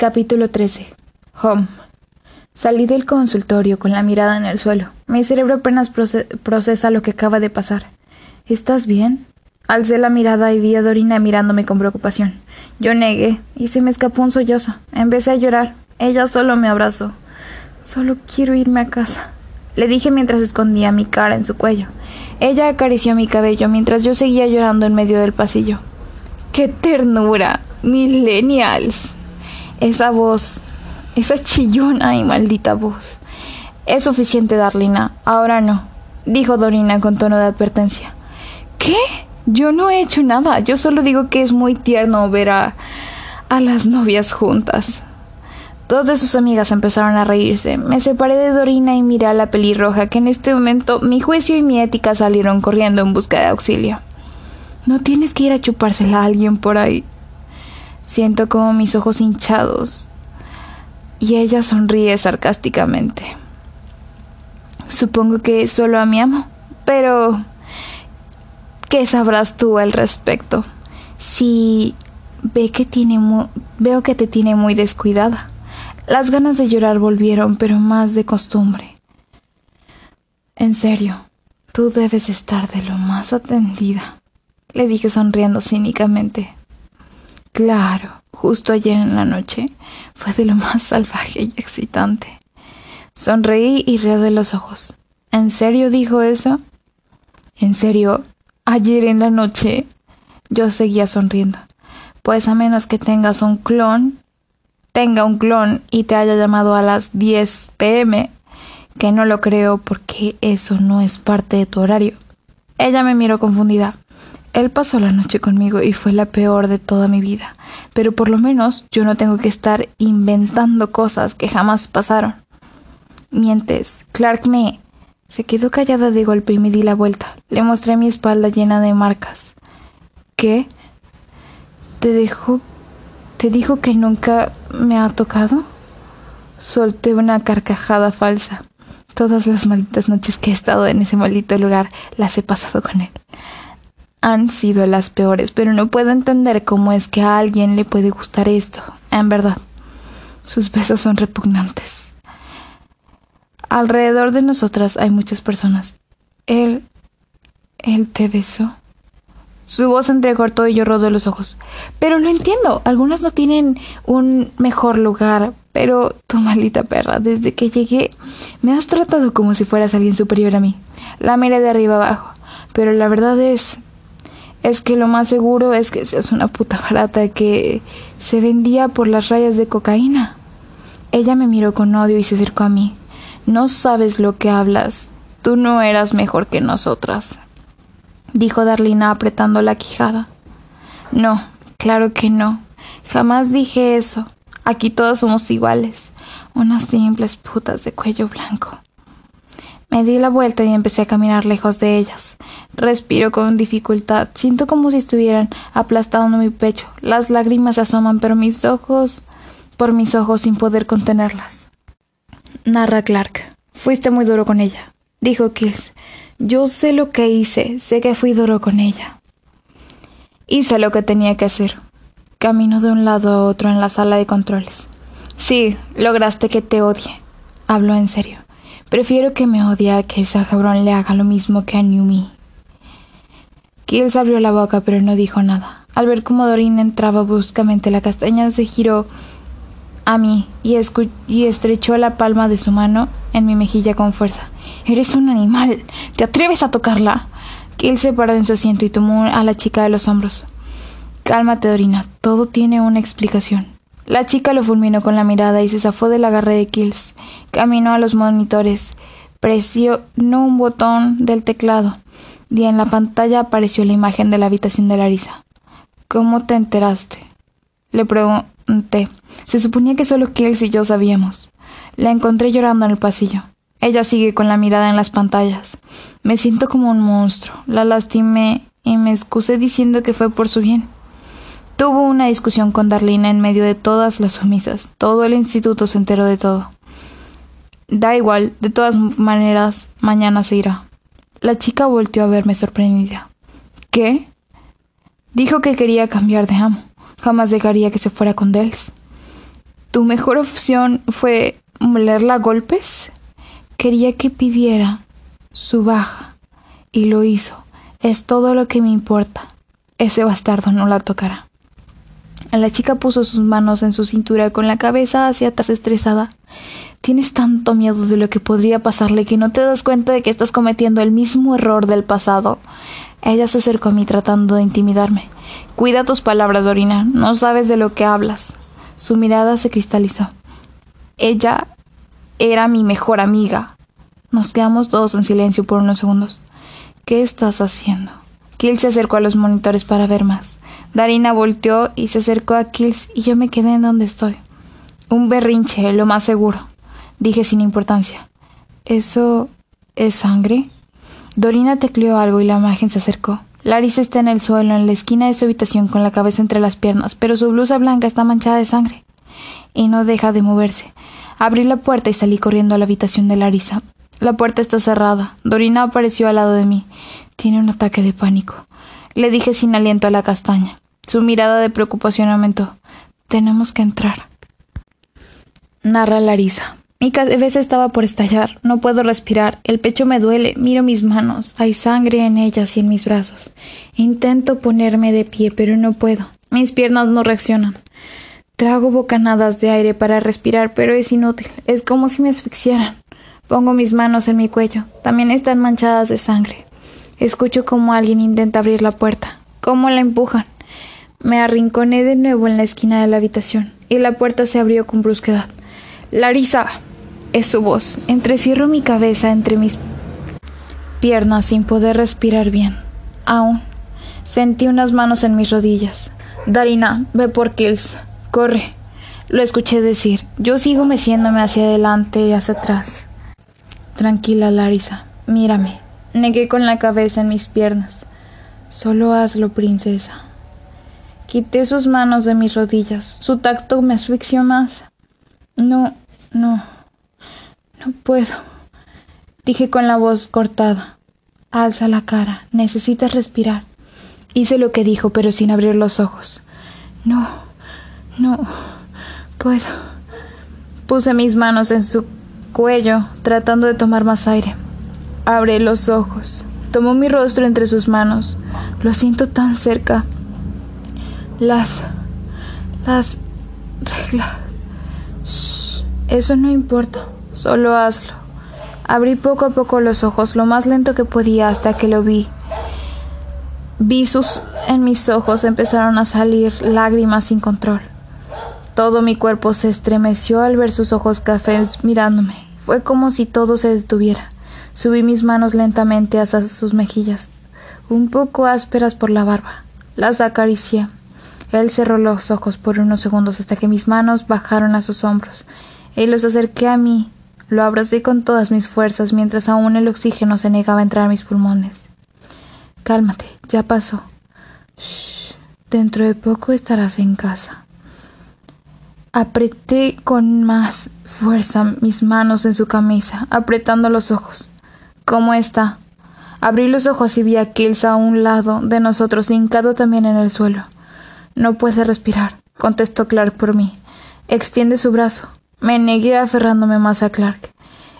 Capítulo 13. Home. Salí del consultorio con la mirada en el suelo. Mi cerebro apenas procesa lo que acaba de pasar. ¿Estás bien? Alcé la mirada y vi a Dorina mirándome con preocupación. Yo negué y se me escapó un sollozo. Empecé a llorar. Ella solo me abrazó. Solo quiero irme a casa. Le dije mientras escondía mi cara en su cuello. Ella acarició mi cabello mientras yo seguía llorando en medio del pasillo. ¡Qué ternura! Millennials. Esa voz, esa chillona y maldita voz. Es suficiente, Darlina. Ahora no, dijo Dorina con tono de advertencia. ¿Qué? Yo no he hecho nada. Yo solo digo que es muy tierno ver a, a las novias juntas. Dos de sus amigas empezaron a reírse. Me separé de Dorina y miré a la pelirroja, que en este momento mi juicio y mi ética salieron corriendo en busca de auxilio. No tienes que ir a chupársela a alguien por ahí, Siento como mis ojos hinchados y ella sonríe sarcásticamente. Supongo que solo a mi amo, pero ¿qué sabrás tú al respecto? Si ve que tiene veo que te tiene muy descuidada. Las ganas de llorar volvieron, pero más de costumbre. En serio, tú debes estar de lo más atendida, le dije sonriendo cínicamente. Claro, justo ayer en la noche fue de lo más salvaje y excitante. Sonreí y de los ojos. ¿En serio dijo eso? ¿En serio? Ayer en la noche. Yo seguía sonriendo. Pues a menos que tengas un clon, tenga un clon y te haya llamado a las 10 pm, que no lo creo porque eso no es parte de tu horario. Ella me miró confundida. Él pasó la noche conmigo y fue la peor de toda mi vida, pero por lo menos yo no tengo que estar inventando cosas que jamás pasaron. Mientes. Clark me... Se quedó callada de golpe y me di la vuelta. Le mostré mi espalda llena de marcas. ¿Qué? ¿Te dejó... ¿Te dijo que nunca me ha tocado? Solté una carcajada falsa. Todas las malditas noches que he estado en ese maldito lugar las he pasado con él han sido las peores, pero no puedo entender cómo es que a alguien le puede gustar esto. En verdad, sus besos son repugnantes. Alrededor de nosotras hay muchas personas. Él... él te besó. Su voz entrecortó y yo rodó los ojos. Pero lo entiendo, algunas no tienen un mejor lugar, pero tu maldita perra, desde que llegué me has tratado como si fueras alguien superior a mí. La miré de arriba abajo, pero la verdad es es que lo más seguro es que seas una puta barata que se vendía por las rayas de cocaína. Ella me miró con odio y se acercó a mí. No sabes lo que hablas. Tú no eras mejor que nosotras, dijo Darlina apretando la quijada. No, claro que no. Jamás dije eso. Aquí todos somos iguales. Unas simples putas de cuello blanco. Me di la vuelta y empecé a caminar lejos de ellas. Respiro con dificultad. Siento como si estuvieran aplastando mi pecho. Las lágrimas asoman, pero mis ojos. por mis ojos sin poder contenerlas. Narra Clark. Fuiste muy duro con ella, dijo Kills. Yo sé lo que hice, sé que fui duro con ella. Hice lo que tenía que hacer. Camino de un lado a otro en la sala de controles. Sí, lograste que te odie. Habló en serio. Prefiero que me odie a que esa cabrón le haga lo mismo que a Newmy. Kills abrió la boca pero no dijo nada. Al ver cómo Doreen entraba bruscamente, la castaña se giró a mí y, y estrechó la palma de su mano en mi mejilla con fuerza. Eres un animal. ¿Te atreves a tocarla? Kill se paró en su asiento y tomó a la chica de los hombros. Cálmate, Dorina. Todo tiene una explicación. La chica lo fulminó con la mirada y se zafó del agarre de Kills. Caminó a los monitores, presionó un botón del teclado y en la pantalla apareció la imagen de la habitación de Larisa. ¿Cómo te enteraste? Le pregunté. Se suponía que solo Kills y yo sabíamos. La encontré llorando en el pasillo. Ella sigue con la mirada en las pantallas. Me siento como un monstruo. La lastimé y me excusé diciendo que fue por su bien. Tuvo una discusión con Darlina en medio de todas las sumisas. Todo el instituto se enteró de todo. Da igual, de todas maneras, mañana se irá. La chica volteó a verme sorprendida. ¿Qué? Dijo que quería cambiar de amo. Jamás dejaría que se fuera con Dels. ¿Tu mejor opción fue molerla a golpes? Quería que pidiera su baja y lo hizo. Es todo lo que me importa. Ese bastardo no la tocará. La chica puso sus manos en su cintura con la cabeza hacia atrás estresada. Tienes tanto miedo de lo que podría pasarle que no te das cuenta de que estás cometiendo el mismo error del pasado. Ella se acercó a mí tratando de intimidarme. Cuida tus palabras, Dorina. No sabes de lo que hablas. Su mirada se cristalizó. Ella era mi mejor amiga. Nos quedamos todos en silencio por unos segundos. ¿Qué estás haciendo? Kill se acercó a los monitores para ver más. Darina volteó y se acercó a Kills y yo me quedé en donde estoy. Un berrinche, lo más seguro, dije sin importancia. ¿Eso es sangre? Dorina tecleó algo y la imagen se acercó. Larissa está en el suelo, en la esquina de su habitación, con la cabeza entre las piernas, pero su blusa blanca está manchada de sangre. Y no deja de moverse. Abrí la puerta y salí corriendo a la habitación de Larissa. La puerta está cerrada. Dorina apareció al lado de mí. Tiene un ataque de pánico. Le dije sin aliento a la castaña. Su mirada de preocupación aumentó. Tenemos que entrar. Narra Larisa. Mi cabeza estaba por estallar. No puedo respirar. El pecho me duele. Miro mis manos. Hay sangre en ellas y en mis brazos. Intento ponerme de pie, pero no puedo. Mis piernas no reaccionan. Trago bocanadas de aire para respirar, pero es inútil. Es como si me asfixiaran. Pongo mis manos en mi cuello. También están manchadas de sangre. Escucho como alguien intenta abrir la puerta. Cómo la empujan. Me arrinconé de nuevo en la esquina de la habitación y la puerta se abrió con brusquedad. Larisa es su voz. Entrecierro mi cabeza entre mis piernas sin poder respirar bien. Aún sentí unas manos en mis rodillas. Darina, ve por Kills. Corre. Lo escuché decir. Yo sigo meciéndome hacia adelante y hacia atrás. Tranquila, Larisa. Mírame. Negué con la cabeza en mis piernas. Solo hazlo, princesa. Quité sus manos de mis rodillas. Su tacto me asfixió más. No, no. No puedo, dije con la voz cortada. Alza la cara, necesitas respirar. Hice lo que dijo, pero sin abrir los ojos. No, no, puedo. Puse mis manos en su cuello, tratando de tomar más aire. Abre los ojos. Tomó mi rostro entre sus manos. Lo siento tan cerca. Las... las... reglas. Eso no importa. Solo hazlo. Abrí poco a poco los ojos, lo más lento que podía hasta que lo vi. Vi sus en mis ojos empezaron a salir lágrimas sin control. Todo mi cuerpo se estremeció al ver sus ojos cafés mirándome. Fue como si todo se detuviera. Subí mis manos lentamente hacia sus mejillas, un poco ásperas por la barba. Las acaricié. Él cerró los ojos por unos segundos hasta que mis manos bajaron a sus hombros y los acerqué a mí lo abracé con todas mis fuerzas mientras aún el oxígeno se negaba a entrar a mis pulmones. Cálmate, ya pasó. Shh, dentro de poco estarás en casa. Apreté con más fuerza mis manos en su camisa, apretando los ojos. ¿Cómo está? Abrí los ojos y vi a Kills a un lado de nosotros, hincado también en el suelo. No puede respirar, contestó Clark por mí. Extiende su brazo. Me negué aferrándome más a Clark.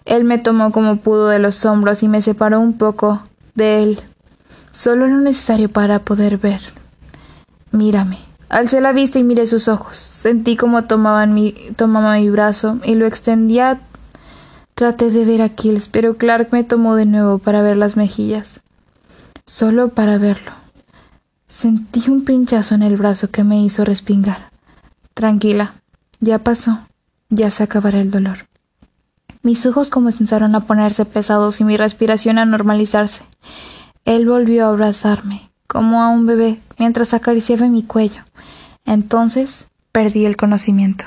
Él me tomó como pudo de los hombros y me separó un poco de él, solo lo necesario para poder ver. Mírame. Alcé la vista y miré sus ojos. Sentí como tomaban mi, tomaba mi brazo y lo extendía. Traté de ver a Kills, pero Clark me tomó de nuevo para ver las mejillas. Solo para verlo. Sentí un pinchazo en el brazo que me hizo respingar. Tranquila, ya pasó. Ya se acabará el dolor. Mis ojos comenzaron a ponerse pesados y mi respiración a normalizarse. Él volvió a abrazarme, como a un bebé, mientras acariciaba mi cuello. Entonces perdí el conocimiento.